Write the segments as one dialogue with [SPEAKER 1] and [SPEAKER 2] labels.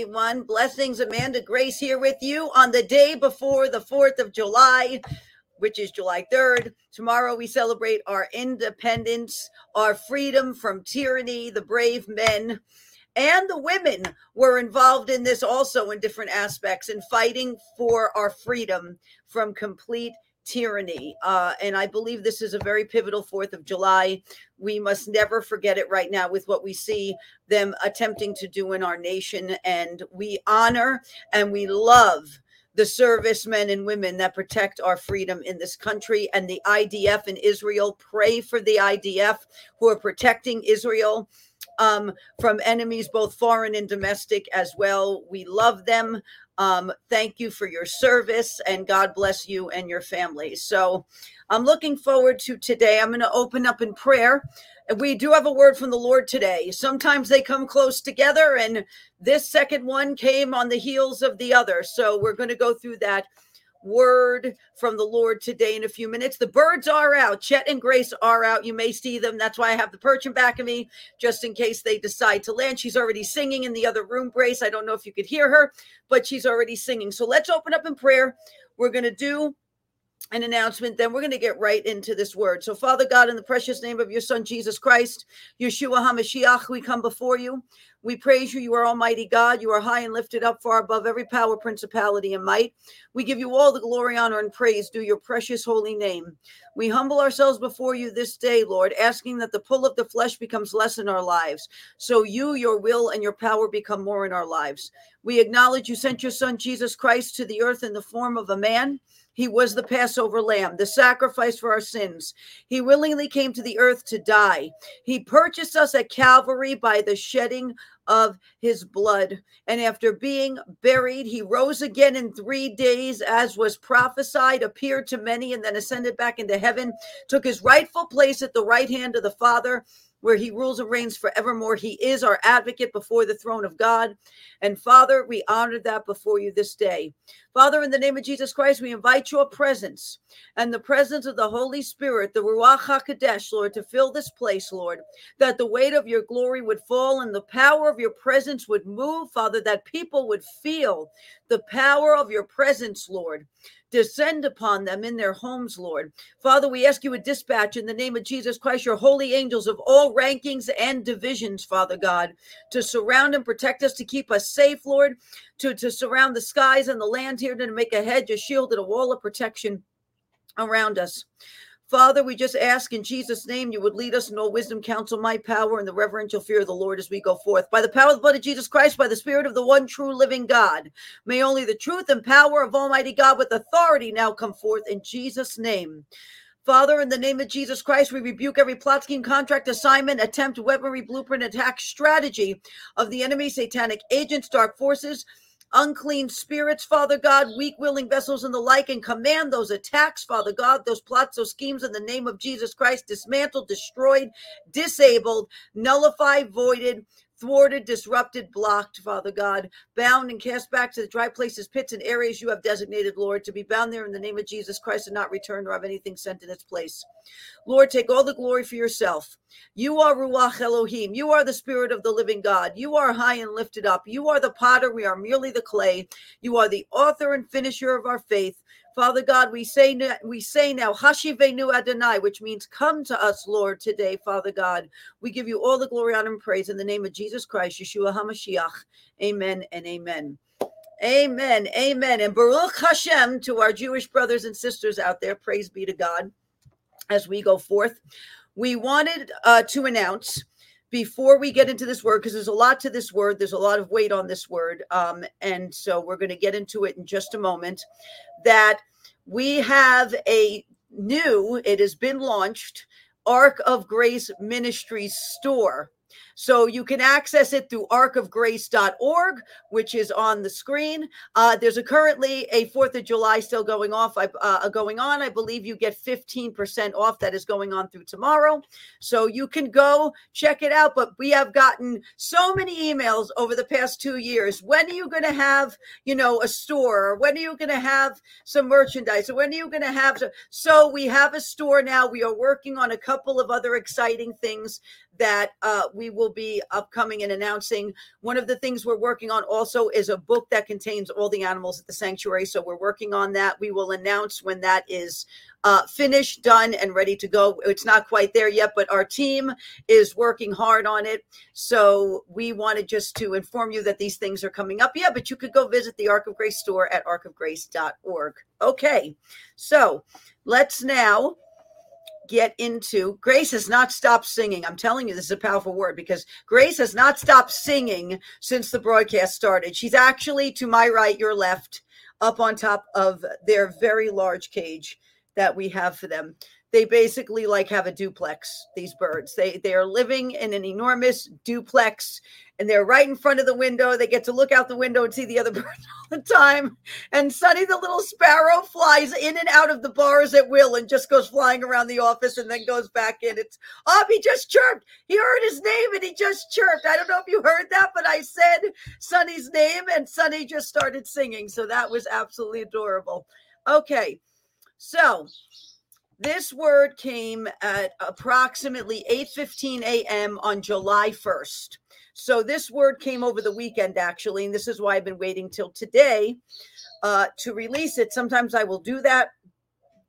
[SPEAKER 1] everyone. Blessings, Amanda Grace here with you on the day before the 4th of July, which is July 3rd. Tomorrow we celebrate our independence, our freedom from tyranny, the brave men. And the women were involved in this also in different aspects in fighting for our freedom from complete tyranny. Uh, and I believe this is a very pivotal 4th of July. We must never forget it right now with what we see them attempting to do in our nation. And we honor and we love the servicemen and women that protect our freedom in this country and the IDF in Israel. Pray for the IDF who are protecting Israel um, from enemies, both foreign and domestic, as well. We love them. Um, thank you for your service and God bless you and your family. So I'm looking forward to today. I'm going to open up in prayer. We do have a word from the Lord today. Sometimes they come close together, and this second one came on the heels of the other. So we're going to go through that word from the Lord today in a few minutes. The birds are out. Chet and Grace are out. You may see them. That's why I have the perch in back of me, just in case they decide to land. She's already singing in the other room, Grace. I don't know if you could hear her, but she's already singing. So let's open up in prayer. We're going to do an announcement, then we're going to get right into this word. So, Father God, in the precious name of your Son, Jesus Christ, Yeshua HaMashiach, we come before you. We praise you. You are Almighty God. You are high and lifted up far above every power, principality, and might. We give you all the glory, honor, and praise due your precious holy name. We humble ourselves before you this day, Lord, asking that the pull of the flesh becomes less in our lives. So you, your will, and your power become more in our lives. We acknowledge you sent your Son, Jesus Christ, to the earth in the form of a man. He was the Passover lamb, the sacrifice for our sins. He willingly came to the earth to die. He purchased us at Calvary by the shedding of his blood. And after being buried, he rose again in three days, as was prophesied, appeared to many, and then ascended back into heaven, took his rightful place at the right hand of the Father where he rules and reigns forevermore. He is our advocate before the throne of God. And Father, we honor that before you this day. Father, in the name of Jesus Christ, we invite your presence and the presence of the Holy Spirit, the Ruach HaKodesh, Lord, to fill this place, Lord, that the weight of your glory would fall and the power of your presence would move, Father, that people would feel the power of your presence, Lord descend upon them in their homes, Lord. Father, we ask you a dispatch in the name of Jesus Christ your holy angels of all rankings and divisions, Father God, to surround and protect us, to keep us safe, Lord, to, to surround the skies and the land here, to make a hedge, a shield, and a wall of protection around us. Father, we just ask in Jesus' name you would lead us in all wisdom, counsel, my power, and the reverential fear of the Lord as we go forth. By the power of the blood of Jesus Christ, by the Spirit of the one true living God, may only the truth and power of Almighty God with authority now come forth in Jesus' name. Father, in the name of Jesus Christ, we rebuke every plot, scheme, contract, assignment, attempt, weaponry, blueprint, attack, strategy of the enemy, satanic agents, dark forces unclean spirits, Father God, weak willing vessels and the like, and command those attacks, Father God, those plots, those schemes in the name of Jesus Christ, dismantled, destroyed, disabled, nullified, voided, thwarted, disrupted, blocked, Father God, bound and cast back to the dry places, pits, and areas you have designated, Lord, to be bound there in the name of Jesus Christ and not return or have anything sent in its place. Lord, take all the glory for yourself. You are Ruach Elohim. You are the Spirit of the living God. You are high and lifted up. You are the potter. We are merely the clay. You are the author and finisher of our faith. Father God, we say we say now, Hashivenu Adonai, which means come to us, Lord, today, Father God. We give you all the glory, honor, and praise in the name of Jesus Christ, Yeshua HaMashiach. Amen and amen. Amen. Amen. And Baruch Hashem to our Jewish brothers and sisters out there. Praise be to God as we go forth. We wanted uh, to announce before we get into this word, because there's a lot to this word, there's a lot of weight on this word. Um, and so we're going to get into it in just a moment. That we have a new, it has been launched, Ark of Grace Ministries store. So you can access it through arkofgrace.org, which is on the screen. Uh, there's a currently a Fourth of July still going off, uh, going on. I believe you get 15% off. That is going on through tomorrow. So you can go check it out. But we have gotten so many emails over the past two years. When are you going to have, you know, a store? When are you going to have some merchandise? Or when are you going to have? So we have a store now. We are working on a couple of other exciting things that uh, we will be upcoming and announcing. One of the things we're working on also is a book that contains all the animals at the sanctuary. So we're working on that. We will announce when that is uh, finished, done, and ready to go. It's not quite there yet, but our team is working hard on it. So we wanted just to inform you that these things are coming up. Yeah, but you could go visit the Ark of Grace store at arkofgrace.org. Okay, so let's now get into Grace has not stopped singing. I'm telling you, this is a powerful word because Grace has not stopped singing since the broadcast started. She's actually to my right, your left, up on top of their very large cage that we have for them they basically like have a duplex these birds. They they are living in an enormous duplex and they're right in front of the window. They get to look out the window and see the other birds all the time. And sunny the little sparrow flies in and out of the bars at will and just goes flying around the office and then goes back in. It's oh he just chirped. He heard his name and he just chirped. I don't know if you heard that but i said sunny's name and sunny just started singing. So that was absolutely adorable. Okay. So this word came at approximately 8:15 a.m. on July 1st. So this word came over the weekend actually, and this is why I've been waiting till today uh, to release it. Sometimes I will do that.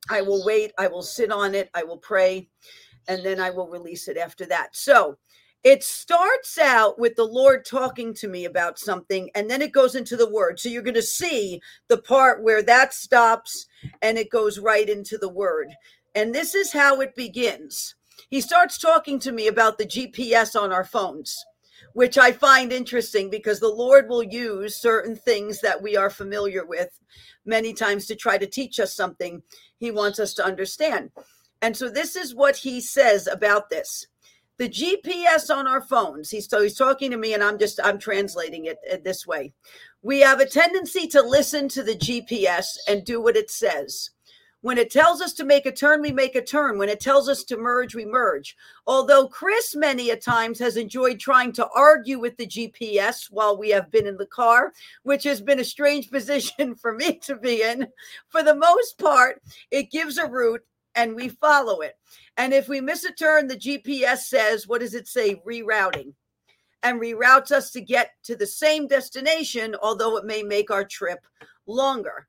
[SPEAKER 1] I will wait. I will sit on it. I will pray, and then I will release it after that. So it starts out with the Lord talking to me about something, and then it goes into the word. So you're going to see the part where that stops and it goes right into the word. And this is how it begins. He starts talking to me about the GPS on our phones, which I find interesting because the Lord will use certain things that we are familiar with many times to try to teach us something he wants us to understand. And so this is what he says about this the GPS on our phones. He's so he's talking to me, and I'm just I'm translating it uh, this way. We have a tendency to listen to the GPS and do what it says. When it tells us to make a turn, we make a turn. When it tells us to merge, we merge. Although Chris, many a times, has enjoyed trying to argue with the GPS while we have been in the car, which has been a strange position for me to be in. For the most part, it gives a route and we follow it. And if we miss a turn, the GPS says, what does it say? Rerouting. And reroutes us to get to the same destination, although it may make our trip longer.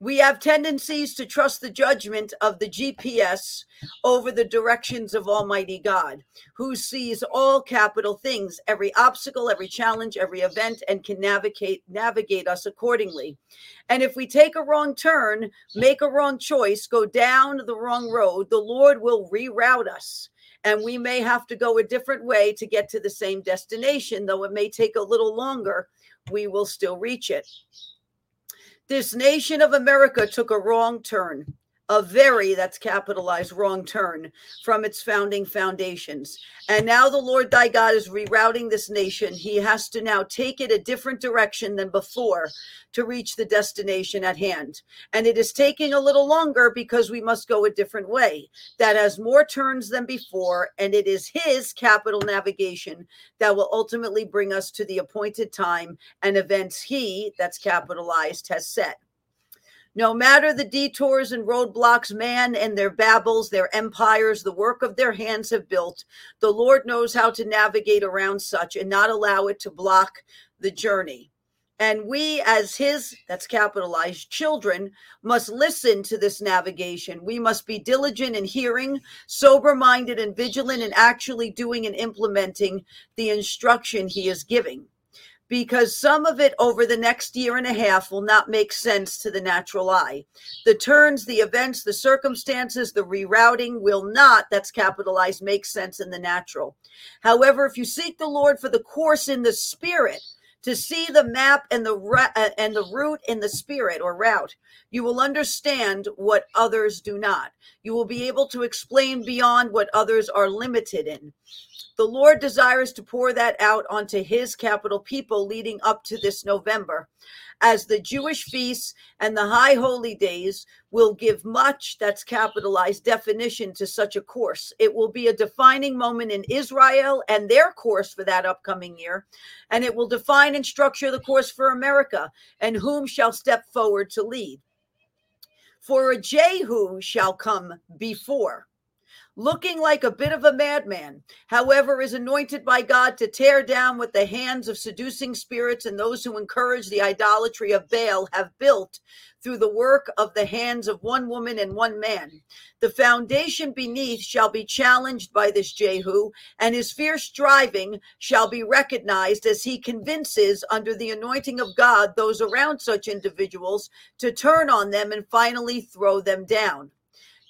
[SPEAKER 1] We have tendencies to trust the judgment of the GPS over the directions of Almighty God, who sees all capital things, every obstacle, every challenge, every event, and can navigate navigate us accordingly. And if we take a wrong turn, make a wrong choice, go down the wrong road, the Lord will reroute us. And we may have to go a different way to get to the same destination, though it may take a little longer, we will still reach it. This nation of America took a wrong turn, a very, that's capitalized, wrong turn from its founding foundations. And now the Lord thy God is rerouting this nation. He has to now take it a different direction than before to reach the destination at hand. And it is taking a little longer because we must go a different way that has more turns than before. And it is His capital navigation that will ultimately bring us to the appointed time and events He, that's capitalized, has set. No matter the detours and roadblocks man and their babbles, their empires, the work of their hands have built, the Lord knows how to navigate around such and not allow it to block the journey. And we, as his, that's capitalized, children, must listen to this navigation. We must be diligent in hearing, sober minded, and vigilant in actually doing and implementing the instruction he is giving. Because some of it over the next year and a half will not make sense to the natural eye. The turns, the events, the circumstances, the rerouting will not, that's capitalized, make sense in the natural. However, if you seek the Lord for the course in the spirit, to see the map and the uh, and the route in the spirit or route you will understand what others do not you will be able to explain beyond what others are limited in the lord desires to pour that out onto his capital people leading up to this november as the Jewish feasts and the high holy days will give much, that's capitalized, definition to such a course. It will be a defining moment in Israel and their course for that upcoming year. And it will define and structure the course for America and whom shall step forward to lead. For a Jehu shall come before looking like a bit of a madman, however, is anointed by God to tear down what the hands of seducing spirits and those who encourage the idolatry of Baal have built through the work of the hands of one woman and one man. The foundation beneath shall be challenged by this Jehu, and his fierce striving shall be recognized as he convinces, under the anointing of God, those around such individuals to turn on them and finally throw them down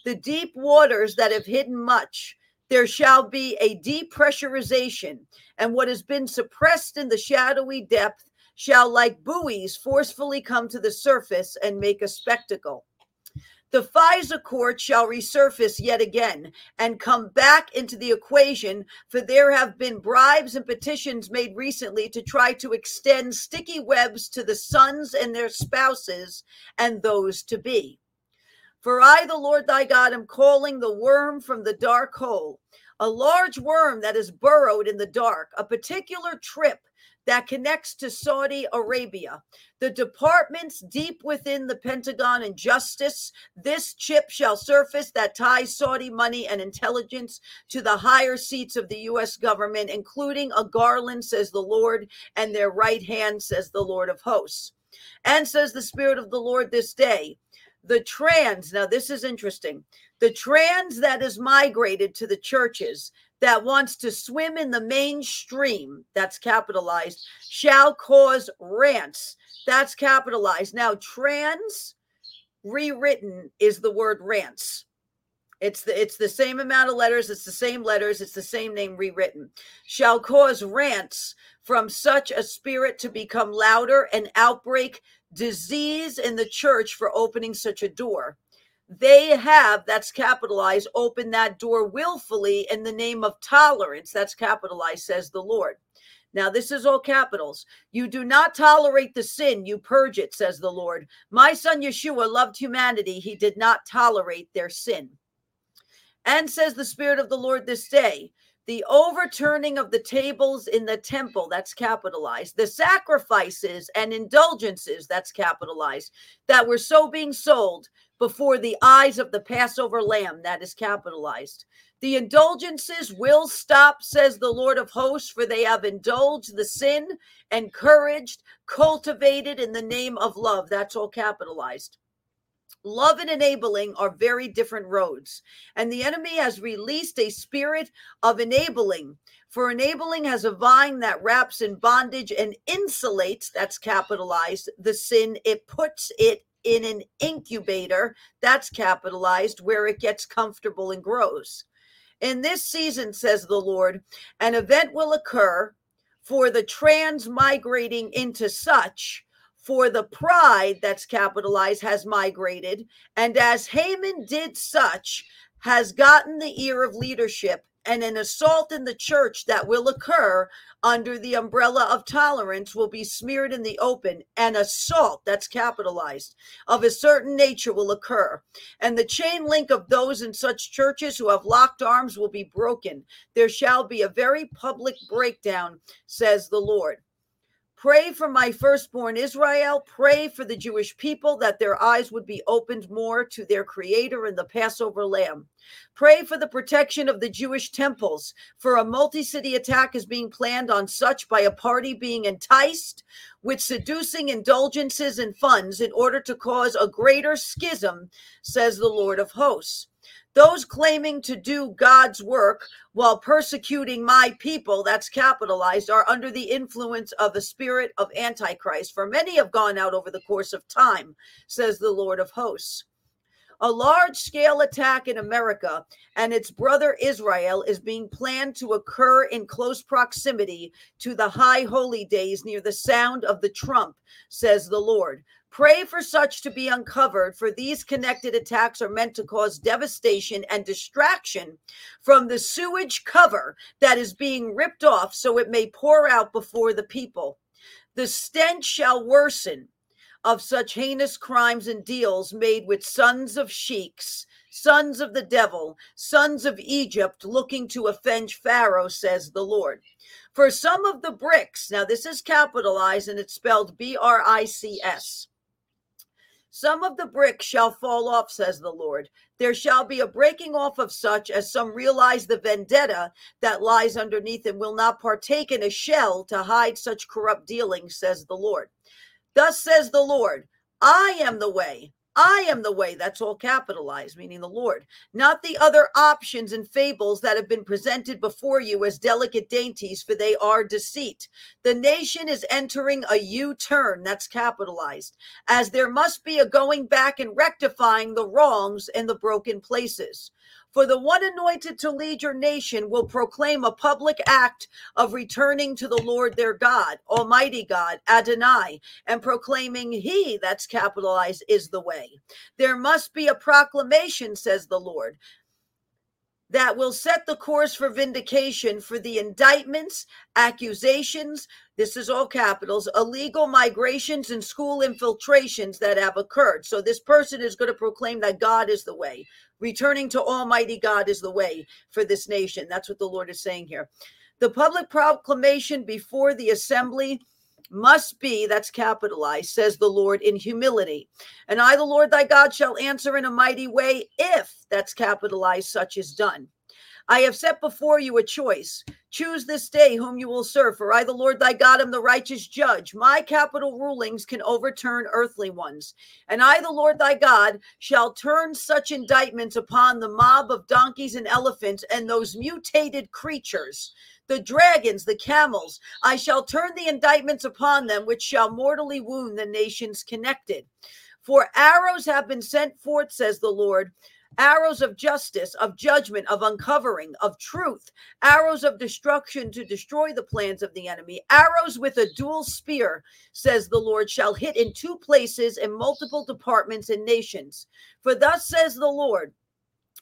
[SPEAKER 1] the deep waters that have hidden much. There shall be a depressurization, and what has been suppressed in the shadowy depth shall, like buoys, forcefully come to the surface and make a spectacle. The FISA court shall resurface yet again and come back into the equation, for there have been bribes and petitions made recently to try to extend sticky webs to the sons and their spouses and those to be. For I, the Lord thy God, am calling the worm from the dark hole, a large worm that is burrowed in the dark, a particular trip that connects to Saudi Arabia. The departments deep within the Pentagon and justice, this chip shall surface that ties Saudi money and intelligence to the higher seats of the U.S. government, including a Garland, says the Lord, and their right hand, says the Lord of hosts. And says the Spirit of the Lord this day, the trans, now this is interesting, the trans that is migrated to the churches that wants to swim in the mainstream, that's capitalized, shall cause rants, that's capitalized. Now, trans rewritten is the word rants. It's the it's the same amount of letters, it's the same letters, it's the same name rewritten. Shall cause rants from such a spirit to become louder and outbreak disease in the church for opening such a door. They have, that's capitalized, opened that door willfully in the name of tolerance. That's capitalized, says the Lord. Now, this is all capitals. You do not tolerate the sin, you purge it, says the Lord. My son Yeshua loved humanity. He did not tolerate their sin. And says the Spirit of the Lord this day, the overturning of the tables in the temple, that's capitalized, the sacrifices and indulgences, that's capitalized, that were so being sold before the eyes of the Passover lamb, that is capitalized. The indulgences will stop, says the Lord of hosts, for they have indulged the sin, encouraged, cultivated in the name of love. That's all capitalized. Love and enabling are very different roads. And the enemy has released a spirit of enabling. For enabling has a vine that wraps in bondage and insulates, that's capitalized, the sin. It puts it in an incubator, that's capitalized, where it gets comfortable and grows. In this season, says the Lord, an event will occur for the transmigrating into such for the pride that's capitalized has migrated. And as Haman did such, has gotten the ear of leadership and an assault in the church that will occur under the umbrella of tolerance will be smeared in the open. An assault that's capitalized of a certain nature will occur. And the chain link of those in such churches who have locked arms will be broken. There shall be a very public breakdown, says the Lord. Pray for my firstborn Israel. Pray for the Jewish people that their eyes would be opened more to their creator and the Passover lamb. Pray for the protection of the Jewish temples, for a multi city attack is being planned on such by a party being enticed with seducing indulgences and funds in order to cause a greater schism, says the Lord of hosts. Those claiming to do God's work while persecuting my people, that's capitalized, are under the influence of the spirit of Antichrist. For many have gone out over the course of time, says the Lord of hosts. A large scale attack in America and its brother Israel is being planned to occur in close proximity to the high holy days near the sound of the trump, says the Lord. Pray for such to be uncovered, for these connected attacks are meant to cause devastation and distraction from the sewage cover that is being ripped off so it may pour out before the people. The stench shall worsen of such heinous crimes and deals made with sons of sheiks, sons of the devil, sons of Egypt, looking to avenge Pharaoh, says the Lord. For some of the BRICS, now this is capitalized and it's spelled B R I C S Some of the BRICS shall fall off, says the Lord. There shall be a breaking off of such as some realize the vendetta that lies underneath and will not partake in a shell to hide such corrupt dealings, says the Lord. Thus says the Lord I am the way, I am the way. That's all capitalized, meaning the Lord, not the other options and fables that have been presented before you as delicate dainties, for they are deceit. The nation is entering a U turn, that's capitalized, as there must be a going back and rectifying the wrongs and the broken places. For the one anointed to lead your nation will proclaim a public act of returning to the Lord their God, Almighty God, Adonai, and proclaiming He, that's capitalized, is the way. There must be a proclamation, says the Lord, that will set the course for vindication for the indictments, accusations, this is all capitals, illegal migrations and school infiltrations that have occurred. So this person is going to proclaim that God is the way. Returning to Almighty God is the way for this nation. That's what the Lord is saying here. The public proclamation before the assembly must be, that's capitalized, says the Lord, in humility. And I, the Lord thy God, shall answer in a mighty way if, that's capitalized, such is done. I have set before you a choice. Choose this day whom you will serve, for I, the Lord thy God, am the righteous judge. My capital rulings can overturn earthly ones. And I, the Lord thy God, shall turn such indictments upon the mob of donkeys and elephants and those mutated creatures the dragons, the camels. I shall turn the indictments upon them, which shall mortally wound the nations connected. For arrows have been sent forth, says the Lord, arrows of justice, of judgment, of uncovering, of truth, arrows of destruction to destroy the plans of the enemy, arrows with a dual spear, says the Lord, shall hit in two places in multiple departments and nations. For thus says the Lord,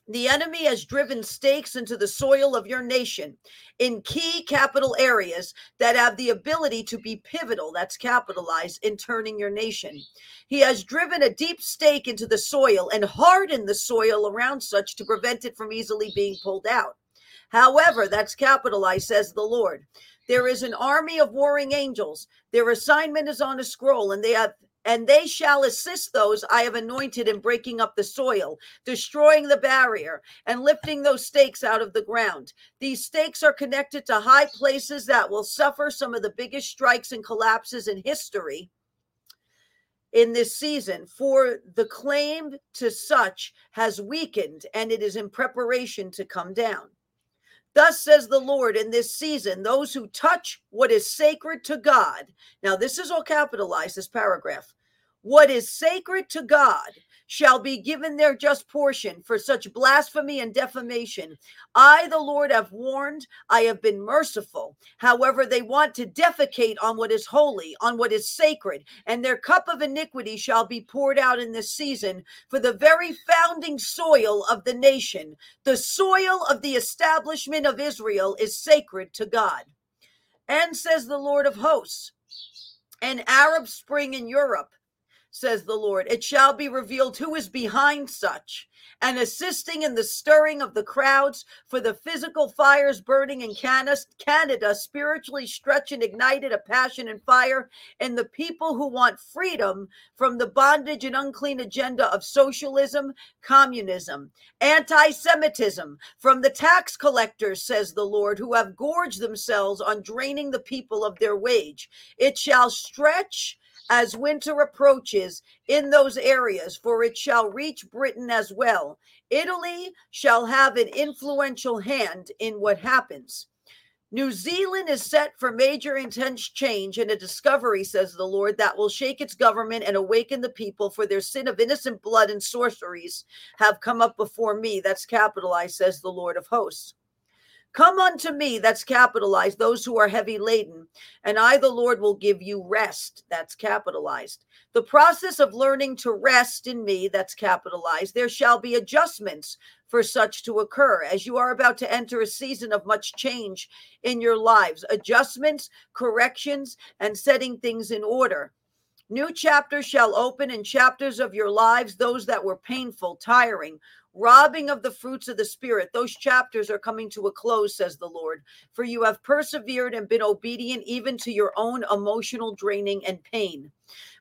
[SPEAKER 1] the enemy has driven stakes into the soil of your nation in key capital areas that have the ability to be pivotal, that's capitalized, in turning your nation. He has driven a deep stake into the soil and hardened the soil around such to prevent it from easily being pulled out. However, that's capitalized, says the Lord. There is an army of warring angels. Their assignment is on a scroll, and they have and they shall assist those I have anointed in breaking up the soil, destroying the barrier, and lifting those stakes out of the ground. These stakes are connected to high places that will suffer some of the biggest strikes and collapses in history in this season, for the claim to such has weakened and it is in preparation to come down. Thus says the Lord in this season, those who touch what is sacred to God. Now, this is all capitalized, this paragraph. What is sacred to God shall be given their just portion for such blasphemy and defamation. I, the Lord, have warned, I have been merciful. However, they want to defecate on what is holy, on what is sacred, and their cup of iniquity shall be poured out in this season for the very founding soil of the nation. The soil of the establishment of Israel is sacred to God. And says the Lord of hosts, an Arab spring in Europe says the Lord. It shall be revealed who is behind such and assisting in the stirring of the crowds for the physical fires burning in Canada, spiritually stretched and ignited a passion and fire in the people who want freedom from the bondage and unclean agenda of socialism, communism, anti Semitism, from the tax collectors, says the Lord, who have gorged themselves on draining the people of their wage. It shall stretch as winter approaches in those areas, for it shall reach Britain as well. Italy shall have an influential hand in what happens. New Zealand is set for major intense change and a discovery, says the Lord, that will shake its government and awaken the people for their sin of innocent blood and sorceries have come up before me. That's capitalized, says the Lord of hosts. Come unto me, that's capitalized, those who are heavy laden, and I, the Lord, will give you rest, that's capitalized. The process of learning to rest in me, that's capitalized, there shall be adjustments for such to occur as you are about to enter a season of much change in your lives, adjustments, corrections, and setting things in order. New chapters shall open in chapters of your lives, those that were painful, tiring, robbing of the fruits of the Spirit. Those chapters are coming to a close, says the Lord. For you have persevered and been obedient even to your own emotional draining and pain.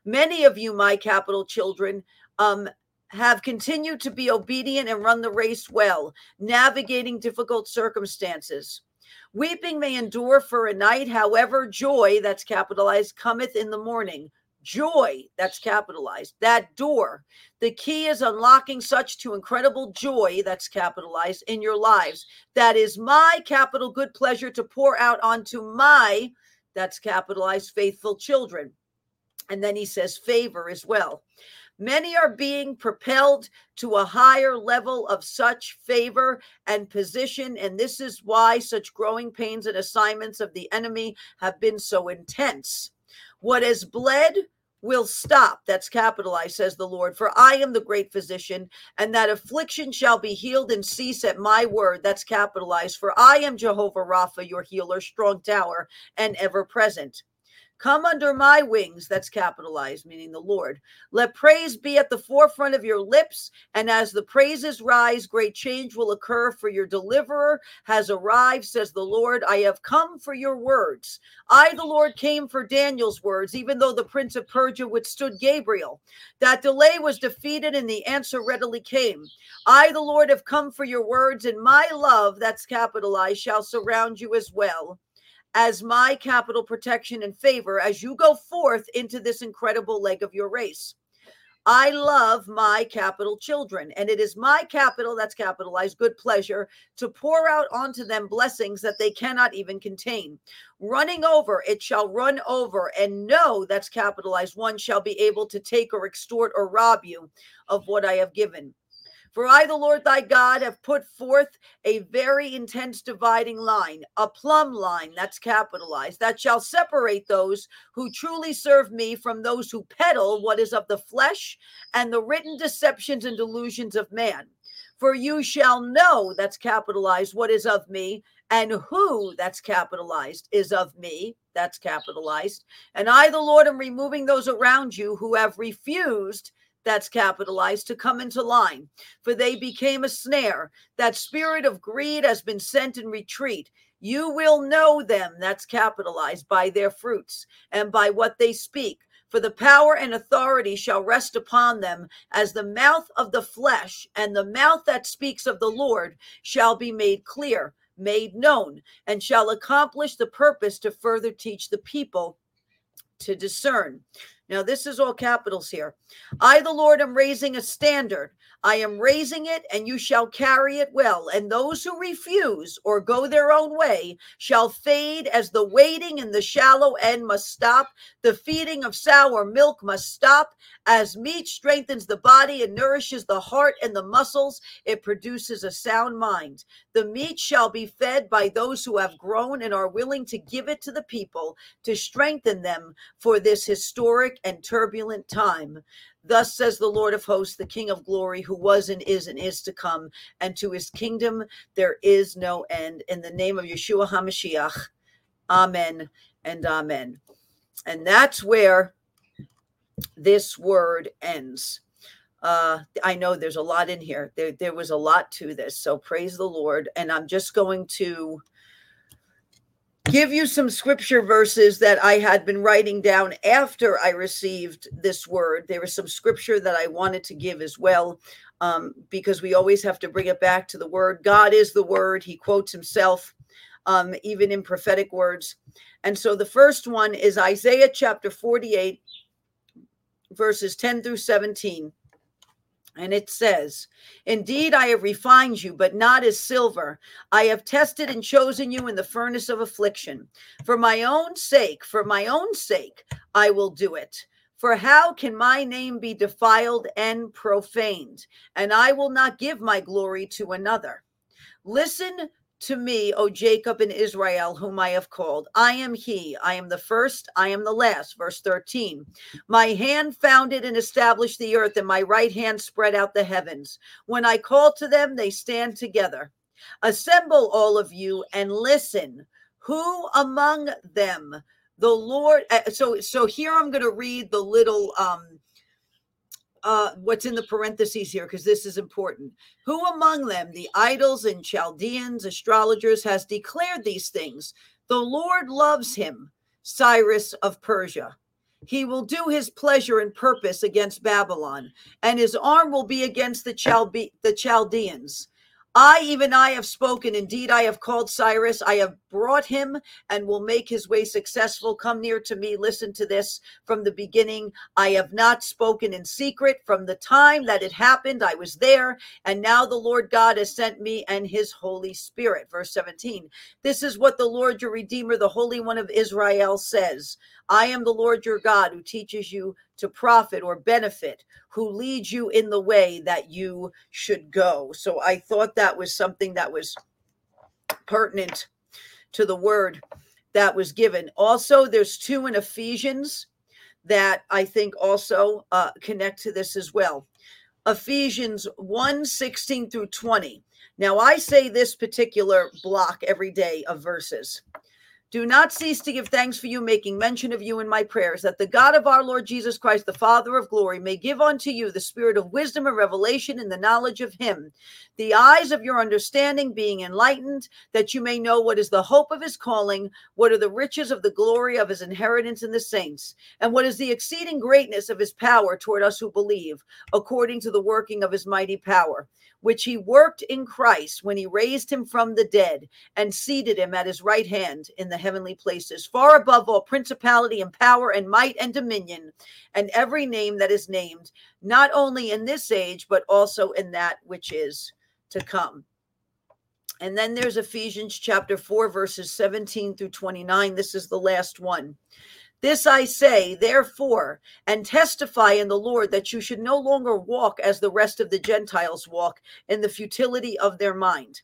[SPEAKER 1] Many of you, my capital children, um, have continued to be obedient and run the race well, navigating difficult circumstances. Weeping may endure for a night, however, joy, that's capitalized, cometh in the morning. Joy, that's capitalized. That door. The key is unlocking such to incredible joy, that's capitalized, in your lives. That is my capital good pleasure to pour out onto my, that's capitalized, faithful children. And then he says favor as well. Many are being propelled to a higher level of such favor and position. And this is why such growing pains and assignments of the enemy have been so intense. What has bled will stop. That's capitalized, says the Lord. For I am the great physician, and that affliction shall be healed and cease at my word. That's capitalized. For I am Jehovah Rapha, your healer, strong tower, and ever present. Come under my wings, that's capitalized, meaning the Lord. Let praise be at the forefront of your lips. And as the praises rise, great change will occur, for your deliverer has arrived, says the Lord. I have come for your words. I, the Lord, came for Daniel's words, even though the prince of Persia withstood Gabriel. That delay was defeated, and the answer readily came. I, the Lord, have come for your words, and my love, that's capitalized, shall surround you as well as my capital protection and favor as you go forth into this incredible leg of your race. I love my capital children, and it is my capital, that's capitalized, good pleasure, to pour out onto them blessings that they cannot even contain. Running over, it shall run over, and no, that's capitalized, one shall be able to take or extort or rob you of what I have given. For I, the Lord thy God, have put forth a very intense dividing line, a plumb line that's capitalized, that shall separate those who truly serve me from those who peddle what is of the flesh and the written deceptions and delusions of man. For you shall know, that's capitalized, what is of me, and who, that's capitalized, is of me, that's capitalized. And I, the Lord, am removing those around you who have refused that's capitalized, to come into line, for they became a snare. That spirit of greed has been sent in retreat. You will know them, that's capitalized, by their fruits and by what they speak. For the power and authority shall rest upon them as the mouth of the flesh, and the mouth that speaks of the Lord shall be made clear, made known, and shall accomplish the purpose to further teach the people to discern. Now, this is all capitals here. I, the Lord, am raising a standard. I am raising it, and you shall carry it well. And those who refuse or go their own way shall fade as the wading in the shallow end must stop. The feeding of sour milk must stop. As meat strengthens the body and nourishes the heart and the muscles, it produces a sound mind. The meat shall be fed by those who have grown and are willing to give it to the people to strengthen them for this historic and turbulent time. Thus says the Lord of hosts, the King of glory, who was and is and is to come, and to his kingdom there is no end. In the name of Yeshua HaMashiach, Amen and Amen. And that's where this word ends. Uh, I know there's a lot in here. There, there was a lot to this. So praise the Lord. And I'm just going to give you some scripture verses that I had been writing down after I received this word. There was some scripture that I wanted to give as well, um, because we always have to bring it back to the word. God is the word. He quotes himself, um, even in prophetic words. And so the first one is Isaiah chapter 48, verses 10 through 17. And it says, Indeed, I have refined you, but not as silver. I have tested and chosen you in the furnace of affliction. For my own sake, for my own sake, I will do it. For how can my name be defiled and profaned? And I will not give my glory to another. Listen to me, O Jacob and Israel, whom I have called. I am he. I am the first. I am the last. Verse 13. My hand founded and established the earth, and my right hand spread out the heavens. When I call to them, they stand together. Assemble, all of you, and listen. Who among them? The Lord. Uh, so, so here I'm going to read the little um, uh, what's in the parentheses here because this is important. Who among them, the idols and Chaldeans, astrologers, has declared these things? The Lord loves him, Cyrus of Persia. He will do his pleasure and purpose against Babylon, and his arm will be against the, the Chaldeans. I, even I, have spoken. Indeed, I have called Cyrus. I have brought him and will make his way successful. Come near to me. Listen to this from the beginning. I have not spoken in secret. From the time that it happened, I was there. And now the Lord God has sent me and his Holy Spirit. Verse 17. This is what the Lord your Redeemer, the Holy One of Israel, says I am the Lord your God who teaches you to profit or benefit, who leads you in the way that you should go. So I thought that was something that was pertinent to the word that was given. Also, there's two in Ephesians that I think also uh, connect to this as well. Ephesians 1 16 through 20. Now, I say this particular block every day of verses. Do not cease to give thanks for you, making mention of you in my prayers, that the God of our Lord Jesus Christ, the Father of glory, may give unto you the spirit of wisdom and revelation in the knowledge of him, the eyes of your understanding being enlightened, that you may know what is the hope of his calling, what are the riches of the glory of his inheritance in the saints, and what is the exceeding greatness of his power toward us who believe, according to the working of his mighty power which he worked in Christ when he raised him from the dead and seated him at his right hand in the heavenly places, far above all principality and power and might and dominion, and every name that is named, not only in this age, but also in that which is to come. And then there's Ephesians chapter 4, verses 17 through 29. This is the last one. This I say, therefore, and testify in the Lord that you should no longer walk as the rest of the Gentiles walk in the futility of their mind,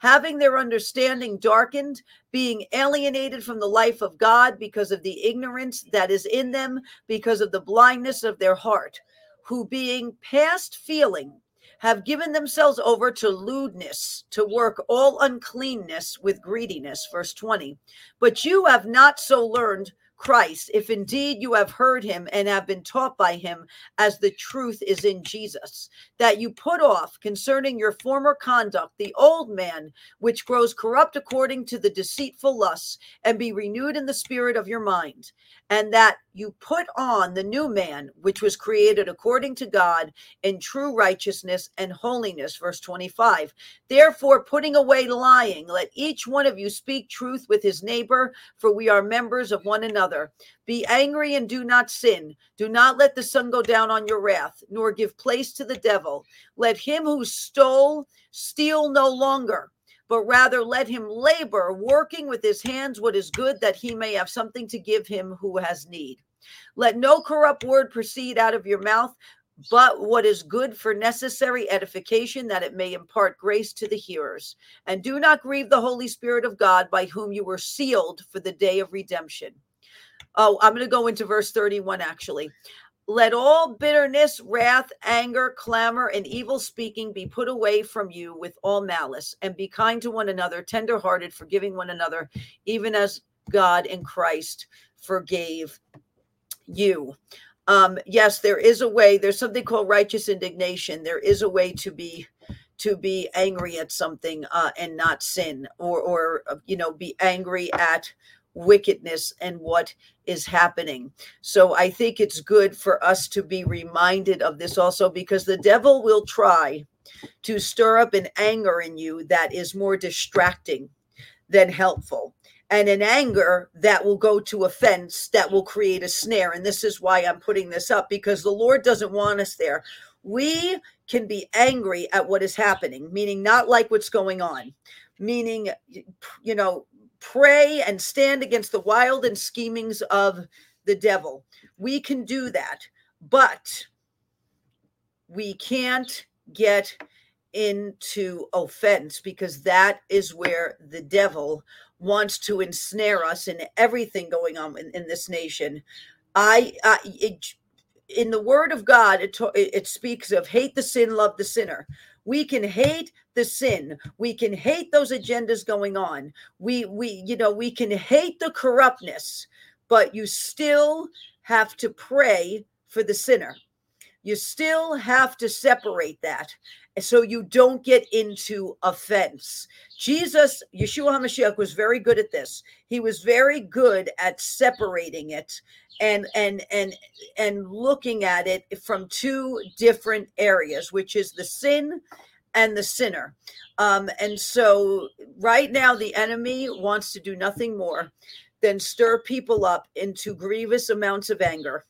[SPEAKER 1] having their understanding darkened, being alienated from the life of God because of the ignorance that is in them, because of the blindness of their heart, who being past feeling, have given themselves over to lewdness, to work all uncleanness with greediness. Verse 20. But you have not so learned Christ, if indeed you have heard him and have been taught by him as the truth is in Jesus, that you put off concerning your former conduct the old man, which grows corrupt according to the deceitful lusts, and be renewed in the spirit of your mind, and that you put on the new man, which was created according to God in true righteousness and holiness. Verse 25. Therefore, putting away lying, let each one of you speak truth with his neighbor, for we are members of one another. Be angry and do not sin. Do not let the sun go down on your wrath, nor give place to the devil. Let him who stole steal no longer but rather let him labor, working with his hands what is good, that he may have something to give him who has need. Let no corrupt word proceed out of your mouth, but what is good for necessary edification, that it may impart grace to the hearers. And do not grieve the Holy Spirit of God, by whom you were sealed for the day of redemption. Oh, I'm going to go into verse 31 actually. Let all bitterness, wrath, anger, clamor, and evil speaking be put away from you with all malice, and be kind to one another, tenderhearted, forgiving one another, even as God in Christ forgave you. Um, yes, there is a way. There's something called righteous indignation. There is a way to be to be angry at something uh, and not sin, or or uh, you know, be angry at wickedness and what is happening. So I think it's good for us to be reminded of this also because the devil will try to stir up an anger in you that is more distracting than helpful. And an anger that will go to offense that will create a snare. And this is why I'm putting this up because the Lord doesn't want us there. We can be angry at what is happening, meaning not like what's going on, meaning, you know, pray and stand against the wild and schemings of the devil. We can do that, but we can't get into offense because that is where the devil wants to ensnare us in everything going on in, in this nation. I, I it, in the word of God, it, it speaks of hate the sin, love the sinner. We can hate the sin. We can hate those agendas going on. We we you know, we can hate the corruptness, but you still have to pray for the sinner. You still have to separate that. so you don't get into offense. Jesus, Yeshua HaMashiach, was very good at this. He was very good at separating it and and and and looking at it from two different areas, which is the sin and the sinner. Um, and so right now the enemy wants to do nothing more than stir people up into grievous amounts of anger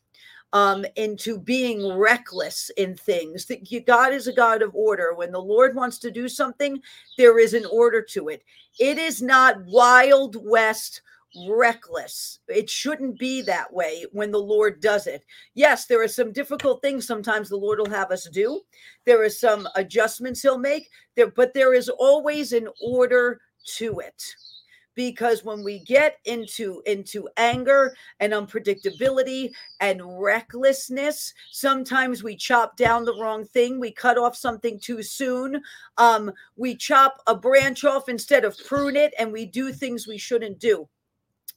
[SPEAKER 1] um, into being reckless in things. God is a God of order. When the Lord wants to do something, there is an order to it. It is not wild west reckless. It shouldn't be that way when the Lord does it. Yes, there are some difficult things sometimes the Lord will have us do. There are some adjustments he'll make there, but there is always an order to it because when we get into into anger and unpredictability and recklessness sometimes we chop down the wrong thing we cut off something too soon um, we chop a branch off instead of prune it and we do things we shouldn't do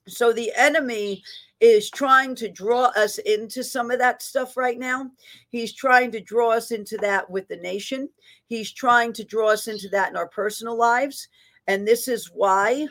[SPEAKER 1] so the enemy is trying to draw us into some of that stuff right now. He's trying to draw us into that with the nation. He's trying to draw us into that in our personal lives. And this is why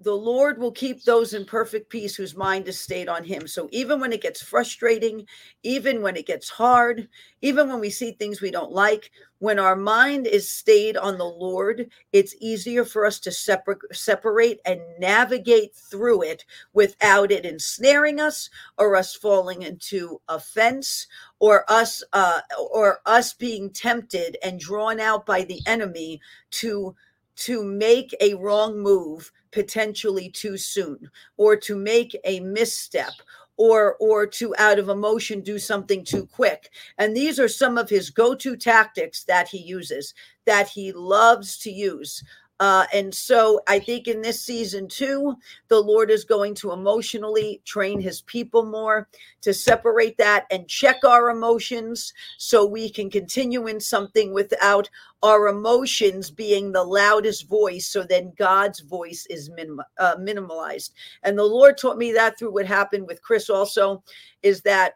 [SPEAKER 1] the Lord will keep those in perfect peace whose mind is stayed on Him. So even when it gets frustrating, even when it gets hard, even when we see things we don't like, when our mind is stayed on the Lord, it's easier for us to separ- separate and navigate through it without it ensnaring us or us falling into offense or us uh, or us being tempted and drawn out by the enemy to to make a wrong move potentially too soon or to make a misstep or or to out of emotion do something too quick. And these are some of his go-to tactics that he uses that he loves to use uh, and so I think in this season too, the Lord is going to emotionally train his people more to separate that and check our emotions so we can continue in something without our emotions being the loudest voice. So then God's voice is minim- uh, minimalized. And the Lord taught me that through what happened with Chris also is that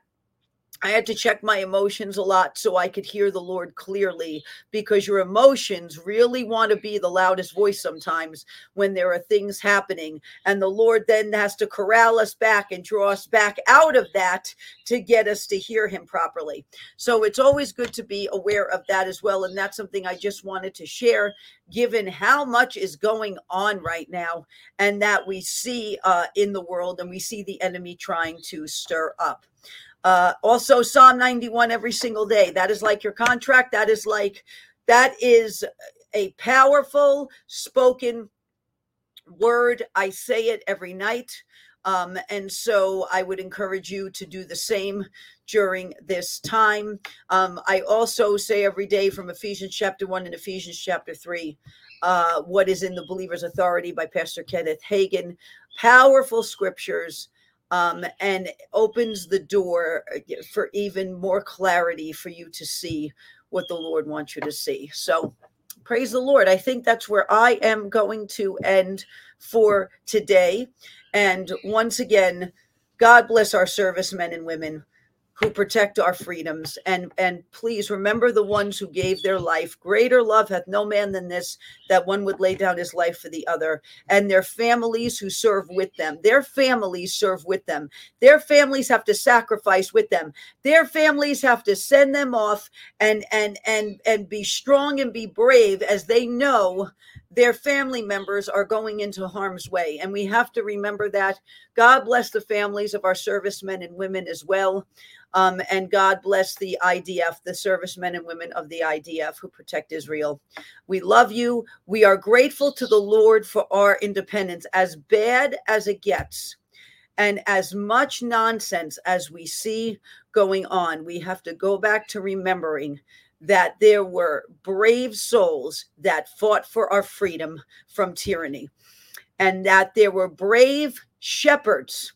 [SPEAKER 1] I had to check my emotions a lot so I could hear the Lord clearly because your emotions really want to be the loudest voice sometimes when there are things happening. And the Lord then has to corral us back and draw us back out of that to get us to hear Him properly. So it's always good to be aware of that as well. And that's something I just wanted to share, given how much is going on right now and that we see uh, in the world and we see the enemy trying to stir up. Uh, also, Psalm 91 every single day. That is like your contract. That is like, that is a powerful spoken word. I say it every night. Um, and so I would encourage you to do the same during this time. Um, I also say every day from Ephesians chapter 1 and Ephesians chapter 3, uh, What is in the Believer's Authority by Pastor Kenneth Hagin. Powerful scriptures um, and opens the door uh, for even more clarity for you to see what the Lord wants you to see. So, praise the Lord. I think that's where I am going to end for today. And once again, God bless our servicemen and women who protect our freedoms and and please remember the ones who gave their life greater love hath no man than this that one would lay down his life for the other and their families who serve with them their families serve with them their families have to sacrifice with them their families have to send them off and and and and be strong and be brave as they know their family members are going into harm's way. And we have to remember that. God bless the families of our servicemen and women as well. Um, and God bless the IDF, the servicemen and women of the IDF who protect Israel. We love you. We are grateful to the Lord for our independence, as bad as it gets. And as much nonsense as we see going on, we have to go back to remembering that there were brave souls that fought for our freedom from tyranny, and that there were brave shepherds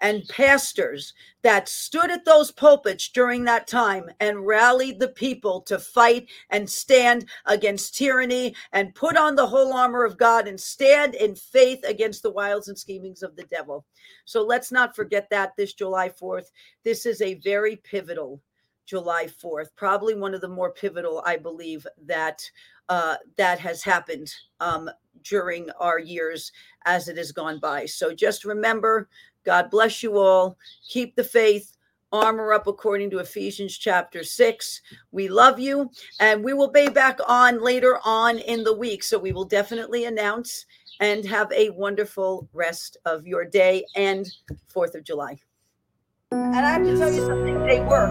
[SPEAKER 1] and pastors that stood at those pulpits during that time and rallied the people to fight and stand against tyranny and put on the whole armor of God and stand in faith against the wiles and schemings of the devil. So let's not forget that this July 4th. This is a very pivotal July 4th. Probably one of the more pivotal, I believe, that uh, that has happened um, during our years as it has gone by. So just remember, God bless you all. Keep the faith. Armor up according to Ephesians chapter 6. We love you, and we will be back on later on in the week. So we will definitely announce and have a wonderful rest of your day and 4th of July. And I have to tell you something, they work.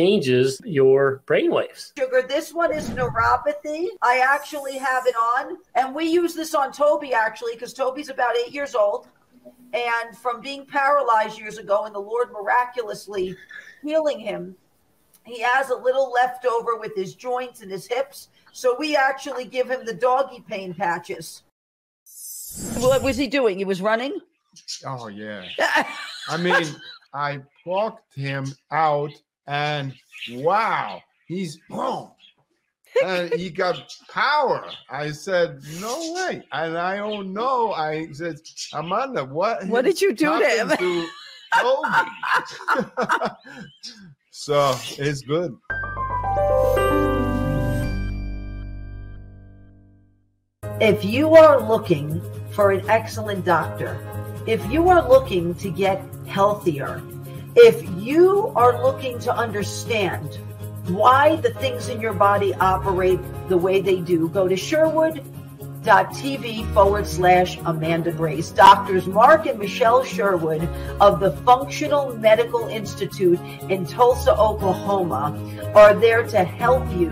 [SPEAKER 2] changes your brainwaves.
[SPEAKER 1] Sugar, this one is neuropathy. I actually have it on, and we use this on Toby actually because Toby's about eight years old. And from being paralyzed years ago, and the Lord miraculously healing him, he has a little leftover with his joints and his hips. So we actually give him the doggy pain patches. What was he doing? He was running?
[SPEAKER 3] Oh, yeah. I mean, I plucked him out and wow, he's boom. and he got power. I said, no way. And I don't know. I said, Amanda, what?
[SPEAKER 1] What did you do to him? To
[SPEAKER 3] so it's good.
[SPEAKER 1] If you are looking for an excellent doctor, if you are looking to get healthier, if you are looking to understand why the things in your body operate the way they do, go to sherwood.tv forward slash Amanda Grace. Doctors Mark and Michelle Sherwood of the Functional Medical Institute in Tulsa, Oklahoma are there to help you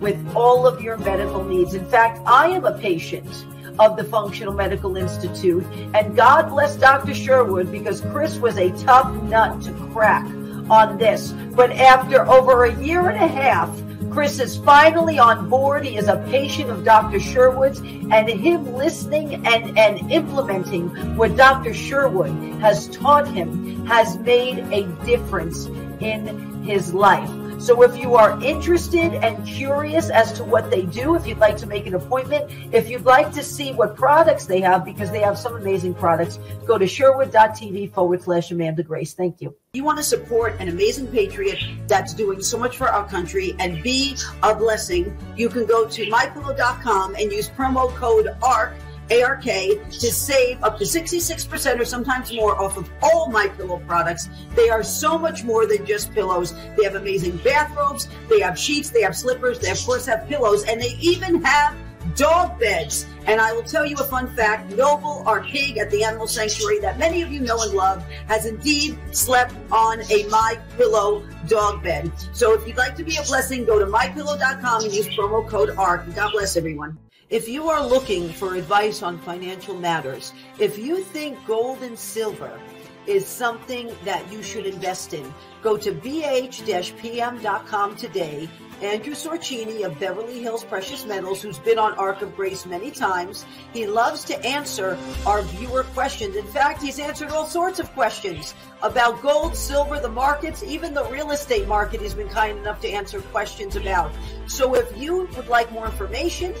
[SPEAKER 1] with all of your medical needs. In fact, I am a patient of the Functional Medical Institute. And God bless Dr. Sherwood because Chris was a tough nut to crack on this. But after over a year and a half, Chris is finally on board. He is a patient of Dr. Sherwood's, and him listening and, and implementing what Dr. Sherwood has taught him has made a difference in his life. So if you are interested and curious as to what they do, if you'd like to make an appointment, if you'd like to see what products they have, because they have some amazing products, go to sherwood.tv forward slash Amanda Grace. Thank you. You want to support an amazing patriot that's doing so much for our country and be a blessing, you can go to mypillow.com and use promo code ARK ARK to save up to 66% or sometimes more off of all my pillow products. They are so much more than just pillows. They have amazing bathrobes, they have sheets, they have slippers, they of course have pillows, and they even have dog beds. And I will tell you a fun fact. Noble, our pig at the animal sanctuary that many of you know and love, has indeed slept on a My Pillow dog bed. So if you'd like to be a blessing, go to mypillow.com and use promo code ARK. God bless everyone. If you are looking for advice on financial matters, if you think gold and silver is something that you should invest in, go to bh-pm.com today. Andrew Sorchini of Beverly Hills Precious Metals, who's been on Ark of Grace many times, he loves to answer our viewer questions. In fact, he's answered all sorts of questions about gold, silver, the markets, even the real estate market. He's been kind enough to answer questions about. So if you would like more information,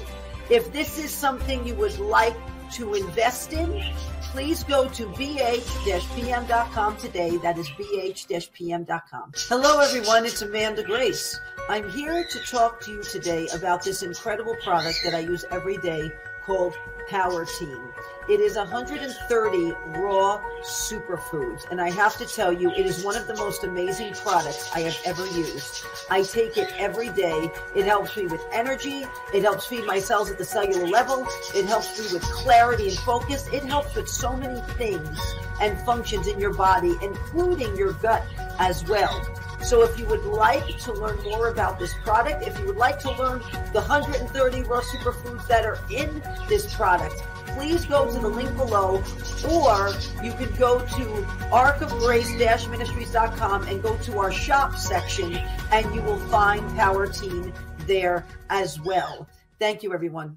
[SPEAKER 1] if this is something you would like to invest in, please go to bh-pm.com today. That is bh-pm.com. Hello, everyone. It's Amanda Grace. I'm here to talk to you today about this incredible product that I use every day called Power Team. It is 130 raw superfoods. And I have to tell you, it is one of the most amazing products I have ever used. I take it every day. It helps me with energy. It helps feed my cells at the cellular level. It helps me with clarity and focus. It helps with so many things and functions in your body, including your gut as well. So if you would like to learn more about this product, if you would like to learn the 130 raw superfoods that are in this product, please go to the link below, or you can go to arkofgrace-ministries.com and go to our shop section, and you will find Power Teen there as well. Thank you, everyone.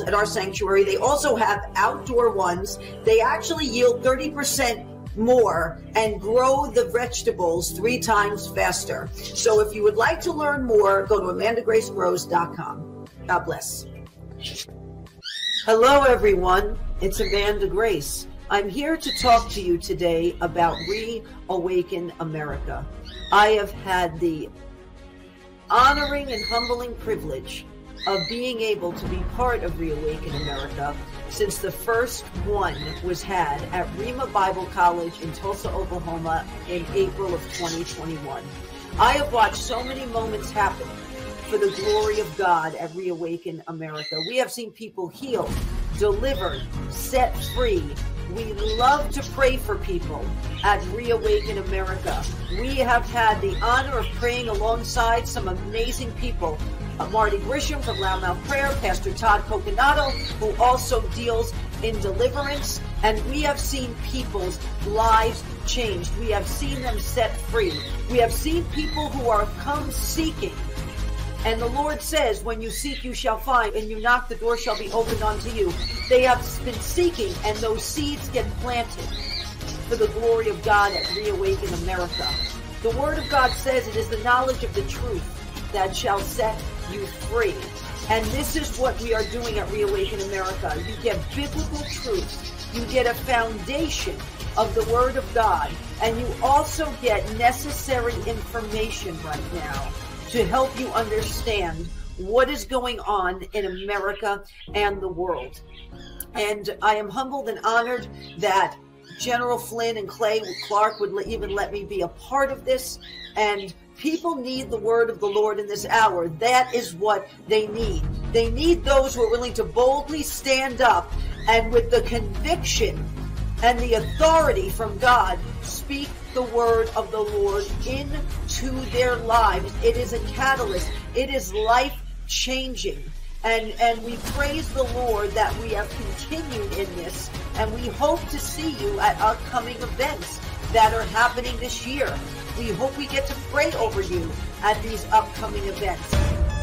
[SPEAKER 1] at our sanctuary. They also have outdoor ones. They actually yield 30% more and grow the vegetables three times faster. So if you would like to learn more, go to amandagracegrows.com. God bless. Hello, everyone. It's Amanda Grace. I'm here to talk to you today about Reawaken America. I have had the honoring and humbling privilege of being able to be part of Reawaken America since the first one was had at Rhema Bible College in Tulsa, Oklahoma in April of 2021. I have watched so many moments happen for the glory of God at Reawaken America. We have seen people healed, delivered, set free. We love to pray for people at Reawaken America. We have had the honor of praying alongside some amazing people Marty Grisham from Loudmouth Prayer, Pastor Todd Coconato, who also deals in deliverance. And we have seen people's lives changed. We have seen them set free. We have seen people who are come seeking. And the Lord says, when you seek, you shall find, and you knock, the door shall be opened unto you. They have been seeking, and those seeds get planted for the glory of God at Reawaken America. The Word of God says it is the knowledge of the truth that shall set you free. And this is what we are doing at Reawaken America. You get biblical truth. You get a foundation of the Word of God. And you also get necessary information right now to help you understand what is going on in America and the world. And I am humbled and honored that General Flynn and Clay Clark would even let me be a part of this. And People need the word of the Lord in this hour. That is what they need. They need those who are willing to boldly stand up and with the conviction and the authority from God speak the word of the Lord into their lives. It is a catalyst. It is life changing. And, and we praise the Lord that we have continued in this and we hope to see you at upcoming events that are happening this year. We hope we get to pray over you at these upcoming events.